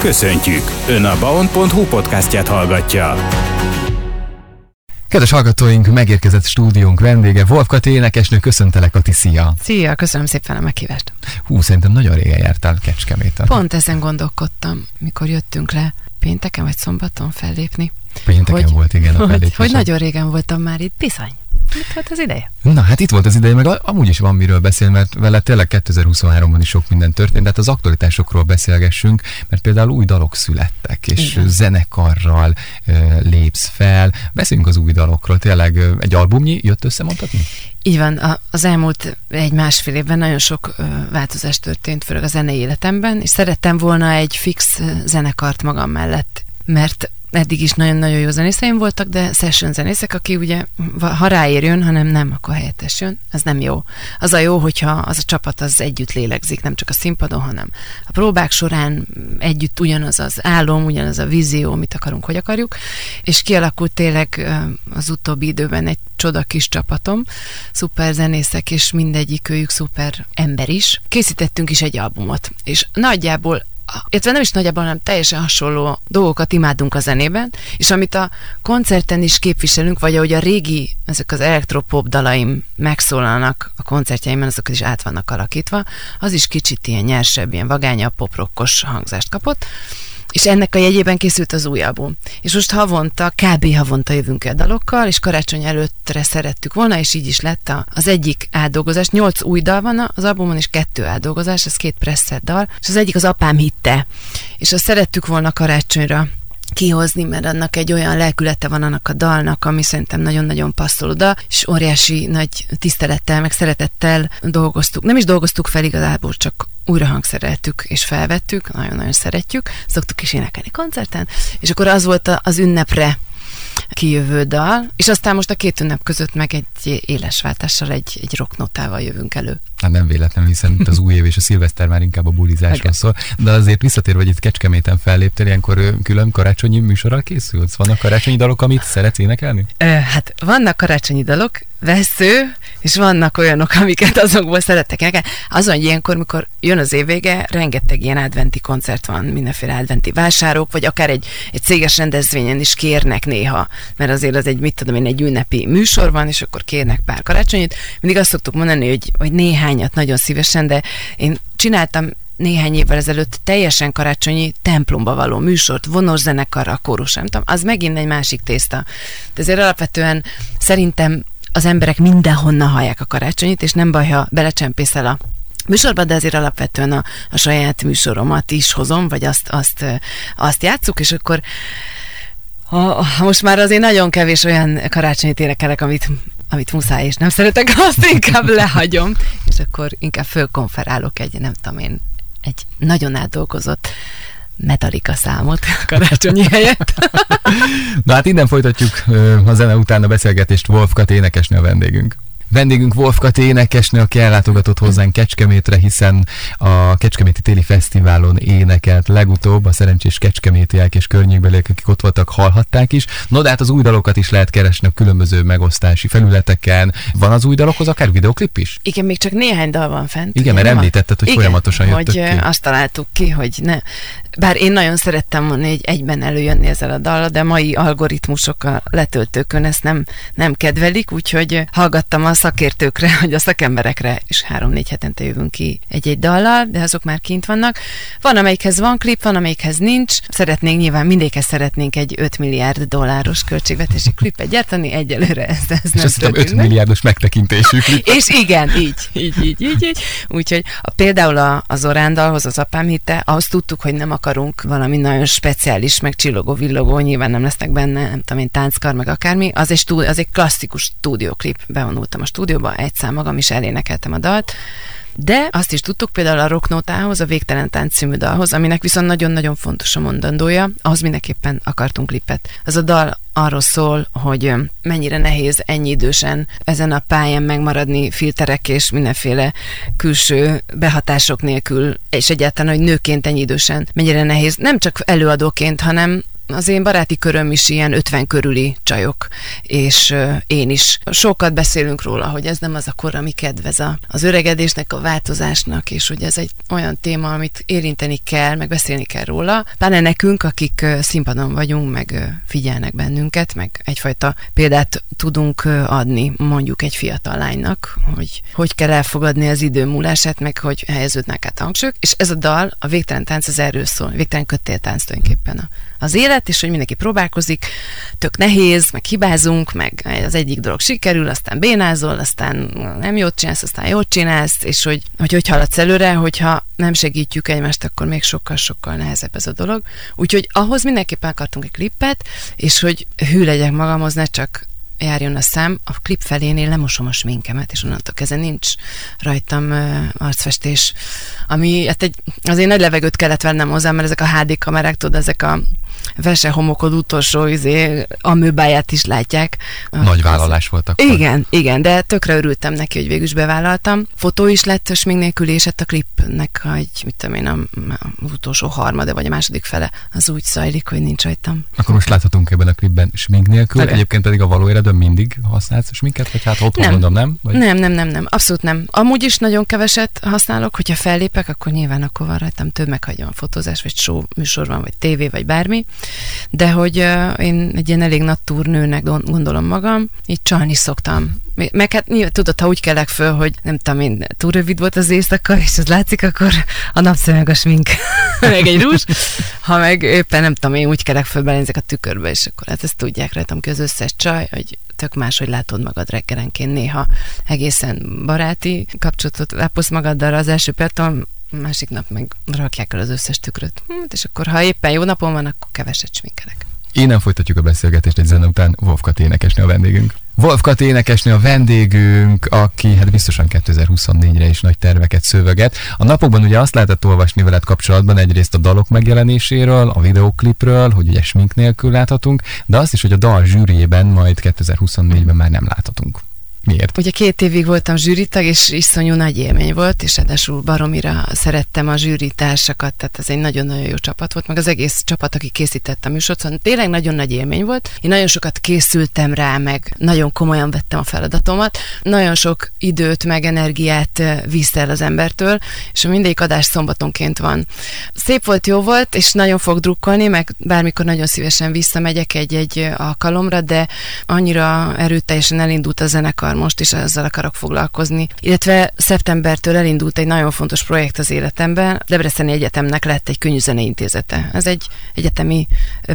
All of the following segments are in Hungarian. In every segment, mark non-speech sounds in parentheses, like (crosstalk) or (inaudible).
Köszöntjük! Ön a baon.hu podcastját hallgatja. Kedves hallgatóink, megérkezett stúdiónk vendége, Wolf Kati énekesnő, köszöntelek Kati, szia! Szia, köszönöm szépen a meghívást. Hú, szerintem nagyon régen jártál Kecskeméten. Pont ezen gondolkodtam, mikor jöttünk le pénteken vagy szombaton fellépni. Pénteken hogy, volt, igen, a hogy, hogy nagyon régen voltam már itt, bizony. Itt volt az ideje. Na, hát itt volt az ideje, meg amúgy is van miről beszélni, mert vele tényleg 2023-ban is sok minden történt, tehát az aktualitásokról beszélgessünk, mert például új dalok születtek, és Igen. zenekarral uh, lépsz fel. Beszéljünk az új dalokról, tényleg egy albumnyi jött össze, mondhatni? Így van, az elmúlt egy-másfél évben nagyon sok változás történt, főleg a zenei életemben, és szerettem volna egy fix zenekart magam mellett, mert eddig is nagyon-nagyon jó zenészeim voltak, de session zenészek, aki ugye, ha ráér jön, hanem nem, akkor helyettes jön, az nem jó. Az a jó, hogyha az a csapat az együtt lélegzik, nem csak a színpadon, hanem a próbák során együtt ugyanaz az álom, ugyanaz a vízió, amit akarunk, hogy akarjuk, és kialakult tényleg az utóbbi időben egy csoda kis csapatom, szuper zenészek, és mindegyik őjük szuper ember is. Készítettünk is egy albumot, és nagyjából illetve nem is nagyjából, hanem teljesen hasonló dolgokat imádunk a zenében, és amit a koncerten is képviselünk, vagy ahogy a régi, ezek az elektropop dalaim megszólalnak a koncertjeimben, azokat is át vannak alakítva, az is kicsit ilyen nyersebb, ilyen vagányabb, poprokkos hangzást kapott, és ennek a jegyében készült az új album. És most havonta, kb. havonta jövünk el dalokkal, és karácsony előttre szerettük volna, és így is lett az egyik átdolgozás. Nyolc új dal van az albumon, és kettő átdolgozás, ez két presszett dal, és az egyik az apám hitte. És azt szerettük volna karácsonyra kihozni, mert annak egy olyan lelkülete van annak a dalnak, ami szerintem nagyon-nagyon passzol oda, és óriási nagy tisztelettel, meg szeretettel dolgoztuk. Nem is dolgoztuk fel igazából, csak újra hangszereltük és felvettük, nagyon-nagyon szeretjük, szoktuk is énekelni koncerten, és akkor az volt az ünnepre kijövő dal, és aztán most a két ünnep között meg egy éles váltással, egy, egy rocknotával jövünk elő. Hát nem véletlen, hiszen itt az új év és a szilveszter már inkább a bulizásról szól, de azért visszatér, hogy itt Kecskeméten felléptél, ilyenkor külön karácsonyi műsorral készülsz? Vannak karácsonyi dalok, amit szeretsz énekelni? Ö, hát vannak karácsonyi dalok, vesző, és vannak olyanok, amiket azokból szeretek énekelni. Azon, hogy ilyenkor, mikor jön az évvége, rengeteg ilyen adventi koncert van, mindenféle adventi vásárok, vagy akár egy, egy céges rendezvényen is kérnek néha, mert azért az egy, mit tudom én, egy ünnepi műsor van, és akkor kérnek pár karácsonyit. Mindig azt szoktuk mondani, hogy, hogy néhányat nagyon szívesen, de én csináltam néhány évvel ezelőtt teljesen karácsonyi templomba való műsort, vonos zenekarra, kórus, nem tudom, az megint egy másik tészta. De azért alapvetően szerintem az emberek mindenhonnan hallják a karácsonyit, és nem baj, ha belecsempészel a műsorban, de azért alapvetően a, a saját műsoromat is hozom, vagy azt, azt, azt játszuk, és akkor ha, ha most már azért nagyon kevés olyan karácsonyit énekelek, amit, amit muszáj, és nem szeretek, (laughs) azt inkább lehagyom, és akkor inkább fölkonferálok egy, nem tudom én, egy nagyon átdolgozott Metallica számot karácsonyi helyett. (laughs) Na hát innen folytatjuk a zene után a beszélgetést Wolf Kat énekesnő a vendégünk. Vendégünk Wolf Kati énekesnő, aki ellátogatott hozzánk Kecskemétre, hiszen a Kecskeméti Téli Fesztiválon énekelt legutóbb, a szerencsés kecskemétiek és környékbeliek, akik ott voltak, hallhatták is. No, de hát az új dalokat is lehet keresni a különböző megosztási felületeken. Van az új dalokhoz akár videoklip is? Igen, még csak néhány dal van fent. Igen, mert említetted, hogy Igen, folyamatosan jöttök hogy ki. azt találtuk ki, hogy ne, bár én nagyon szerettem volna egy egyben előjönni ezzel a dallal, de mai algoritmusok a letöltőkön ezt nem, nem kedvelik, úgyhogy hallgattam a szakértőkre, (laughs) hogy a szakemberekre, és három-négy hetente jövünk ki egy-egy dallal, de azok már kint vannak. Van, amelyikhez van klip, van, amelyikhez nincs. Szeretnénk nyilván mindékhez szeretnénk egy 5 milliárd dolláros költségvetési klipet gyártani, egyelőre ez, ez és nem azt 5 milliárdos megtekintésű klip. és igen, így, így, így, így, így. Úgyhogy a, például a, az Orándalhoz az apám hitte, ahhoz tudtuk, hogy nem akarunk valami nagyon speciális, meg csillogó, villogó, nyilván nem lesznek benne, nem tudom én, tánckar, meg akármi. Az egy, az egy klasszikus stúdióklip. Bevonultam a stúdióba, egy szám magam is elénekeltem a dalt, de azt is tudtuk például a rocknótához, a Végtelen Tánc című dalhoz, aminek viszont nagyon-nagyon fontos a mondandója, ahhoz mindenképpen akartunk klipet. Ez a dal arról szól, hogy mennyire nehéz ennyi idősen ezen a pályán megmaradni filterek és mindenféle külső behatások nélkül, és egyáltalán, hogy nőként ennyi idősen mennyire nehéz, nem csak előadóként, hanem az én baráti köröm is ilyen 50 körüli csajok, és én is. Sokat beszélünk róla, hogy ez nem az a kor, ami kedvez az öregedésnek, a változásnak, és hogy ez egy olyan téma, amit érinteni kell, meg beszélni kell róla. Pláne nekünk, akik színpadon vagyunk, meg figyelnek bennünket, meg egyfajta példát tudunk adni mondjuk egy fiatal lánynak, hogy hogy kell elfogadni az idő múlását, meg hogy helyeződnek át hangsúlyok. És ez a dal, a végtelen tánc az erről szól, végtelen kötéltánc tulajdonképpen az élet, és hogy mindenki próbálkozik, tök nehéz, meg hibázunk, meg az egyik dolog sikerül, aztán bénázol, aztán nem jót csinálsz, aztán jót csinálsz, és hogy hogy, hogy haladsz előre, hogyha nem segítjük egymást, akkor még sokkal-sokkal nehezebb ez a dolog. Úgyhogy ahhoz mindenképpen akartunk egy klippet, és hogy hű legyek magamhoz, ne csak járjon a szám, a klip felénél lemosom a sminkemet, és onnantól kezdve nincs rajtam uh, arcfestés, ami hát egy, azért nagy levegőt kellett vennem hozzá, mert ezek a HD kamerák, tudod, ezek a vese homokod utolsó izé, amőbáját is látják. Nagy vállalás volt akkor. Igen, igen, de tökre örültem neki, hogy végül is bevállaltam. Fotó is lett még nélkül, és hát a klipnek egy, mit tudom én, az utolsó harmada, vagy a második fele az úgy zajlik, hogy nincs rajtam. Akkor most láthatunk ebben a klipben smink nélkül, okay. egyébként pedig a való életben mindig használsz sminket, vagy hát otthon nem. mondom, nem? Vagy? Nem, nem, nem, nem, abszolút nem. Amúgy is nagyon keveset használok, hogyha fellépek, akkor nyilván akkor van rajtam több meghagyom a fotózás, vagy show műsor van, vagy tévé, vagy bármi de hogy én egy ilyen elég nagy turnőnek gondolom magam, így csalni szoktam. Meg hát nyilván tudod, ha úgy kelek föl, hogy nem tudom én, túl rövid volt az éjszaka, és az látszik, akkor a napszemeg a smink, (laughs) meg egy rúzs. Ha meg éppen nem tudom, én úgy kelek föl, belénzek a tükörbe, és akkor hát ezt tudják rajtam ki az összes csaj, hogy tök más, hogy látod magad reggelenként néha egészen baráti kapcsolatot lápolsz magaddal az első perton, másik nap meg rakják el az összes tükröt. Hm, és akkor, ha éppen jó napon van, akkor keveset sminkelek. Innen folytatjuk a beszélgetést egy zene után. Wolfkat énekesnő a vendégünk. Wolfkat énekesnő a vendégünk, aki hát biztosan 2024-re is nagy terveket szöveget. A napokban ugye azt lehetett olvasni veled kapcsolatban egyrészt a dalok megjelenéséről, a videóklipről, hogy ugye smink nélkül láthatunk, de azt is, hogy a dal zsűriében majd 2024-ben már nem láthatunk. Miért? Ugye két évig voltam zsűritag, és iszonyú nagy élmény volt, és ráadásul baromira szerettem a zsűritársakat, tehát ez egy nagyon-nagyon jó csapat volt, meg az egész csapat, aki készítette a műsort, szóval tényleg nagyon nagy élmény volt. Én nagyon sokat készültem rá, meg nagyon komolyan vettem a feladatomat. Nagyon sok időt, meg energiát visz el az embertől, és a mindegyik adás szombatonként van. Szép volt, jó volt, és nagyon fog drukkolni, meg bármikor nagyon szívesen visszamegyek egy-egy alkalomra, de annyira erőteljesen elindult a zenekar, zenekar most is ezzel akarok foglalkozni. Illetve szeptembertől elindult egy nagyon fontos projekt az életemben. Debreceni Egyetemnek lett egy könnyűzenei intézete. Ez egy egyetemi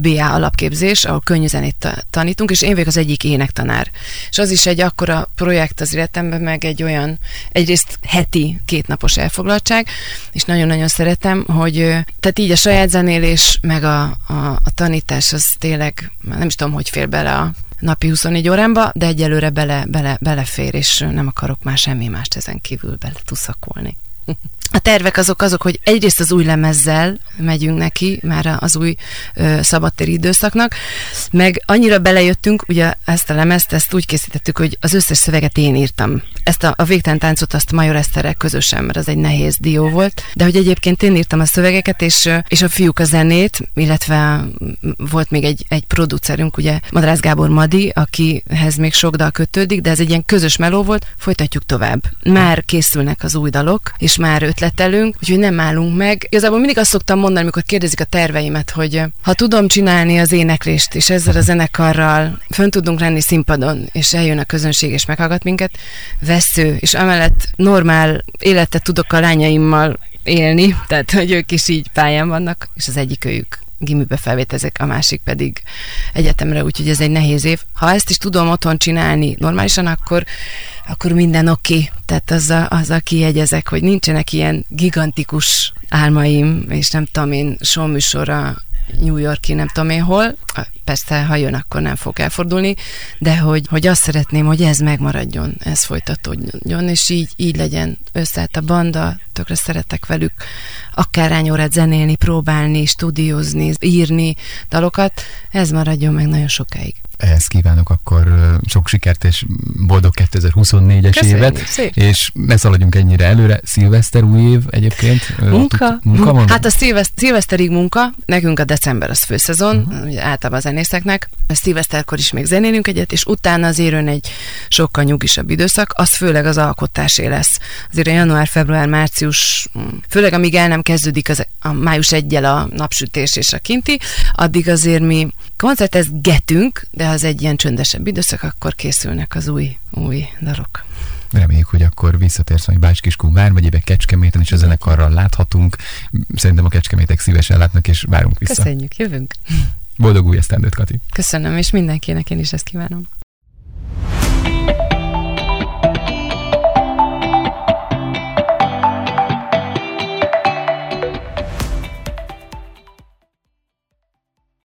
BA alapképzés, ahol könnyűzenét tanítunk, és én vagyok az egyik énektanár. És az is egy akkora projekt az életemben, meg egy olyan, egyrészt heti kétnapos elfoglaltság, és nagyon-nagyon szeretem, hogy tehát így a saját zenélés, meg a, a, a tanítás az tényleg, nem is tudom, hogy fér bele a napi 24 órámba, de egyelőre bele, bele, belefér, és nem akarok már semmi mást ezen kívül bele tuszakolni. (laughs) A tervek azok azok, hogy egyrészt az új lemezzel megyünk neki, már az új ö, szabadtéri időszaknak, meg annyira belejöttünk, ugye ezt a lemezt, ezt úgy készítettük, hogy az összes szöveget én írtam. Ezt a, a végtelen táncot azt Major Eszterrel közösen, mert az egy nehéz dió volt, de hogy egyébként én írtam a szövegeket, és, és a fiúk a zenét, illetve volt még egy, egy producerünk, ugye Madrász Gábor Madi, akihez még sok dal kötődik, de ez egy ilyen közös meló volt, folytatjuk tovább. Már készülnek az új dalok, és már ötletelünk, úgyhogy nem állunk meg. Igazából mindig azt szoktam mondani, amikor kérdezik a terveimet, hogy ha tudom csinálni az éneklést, és ezzel a zenekarral fönn tudunk lenni színpadon, és eljön a közönség, és meghallgat minket, vesző, és amellett normál életet tudok a lányaimmal élni, (laughs) tehát hogy ők is így pályán vannak, és az egyik őjük gimibe felvétezek, a másik pedig egyetemre, úgyhogy ez egy nehéz év. Ha ezt is tudom otthon csinálni normálisan, akkor akkor minden oké. Okay. Tehát azzal, azzal kiegyezek, hogy nincsenek ilyen gigantikus álmaim, és nem tudom én, showműsorra New Yorki, nem tudom én hol, persze, ha jön, akkor nem fog elfordulni, de hogy, hogy azt szeretném, hogy ez megmaradjon, ez folytatódjon, és így, így legyen összeállt a banda, tökre szeretek velük akár órát zenélni, próbálni, stúdiózni, írni dalokat, ez maradjon meg nagyon sokáig. Ehhez kívánok akkor sok sikert és boldog 2024-es Köszönjük évet, szépen. és ne szaladjunk ennyire előre. Szilveszter, új év egyébként. Munka. tud- munka van? Hát a szilveszt, szilveszterig munka, nekünk a december az főszezon, uh-huh. általában a zenészeknek. A szilveszterkor is még zenélünk egyet, és utána azért jön egy sokkal nyugisabb időszak, az főleg az alkotásé lesz. Azért a január, február, március, mm, főleg amíg el nem kezdődik az, a május egyel a napsütés és a kinti, addig azért mi koncertezgetünk, de ha az egy ilyen csöndesebb időszak, akkor készülnek az új, új darok. Reméljük, hogy akkor visszatérsz majd Bács-Kiskun vármegyébe, Kecskeméten is a zenekarral láthatunk. Szerintem a Kecskemétek szívesen látnak, és várunk vissza. Köszönjük, jövünk. Boldog új esztendőt, Kati! Köszönöm, és mindenkinek én is ezt kívánom.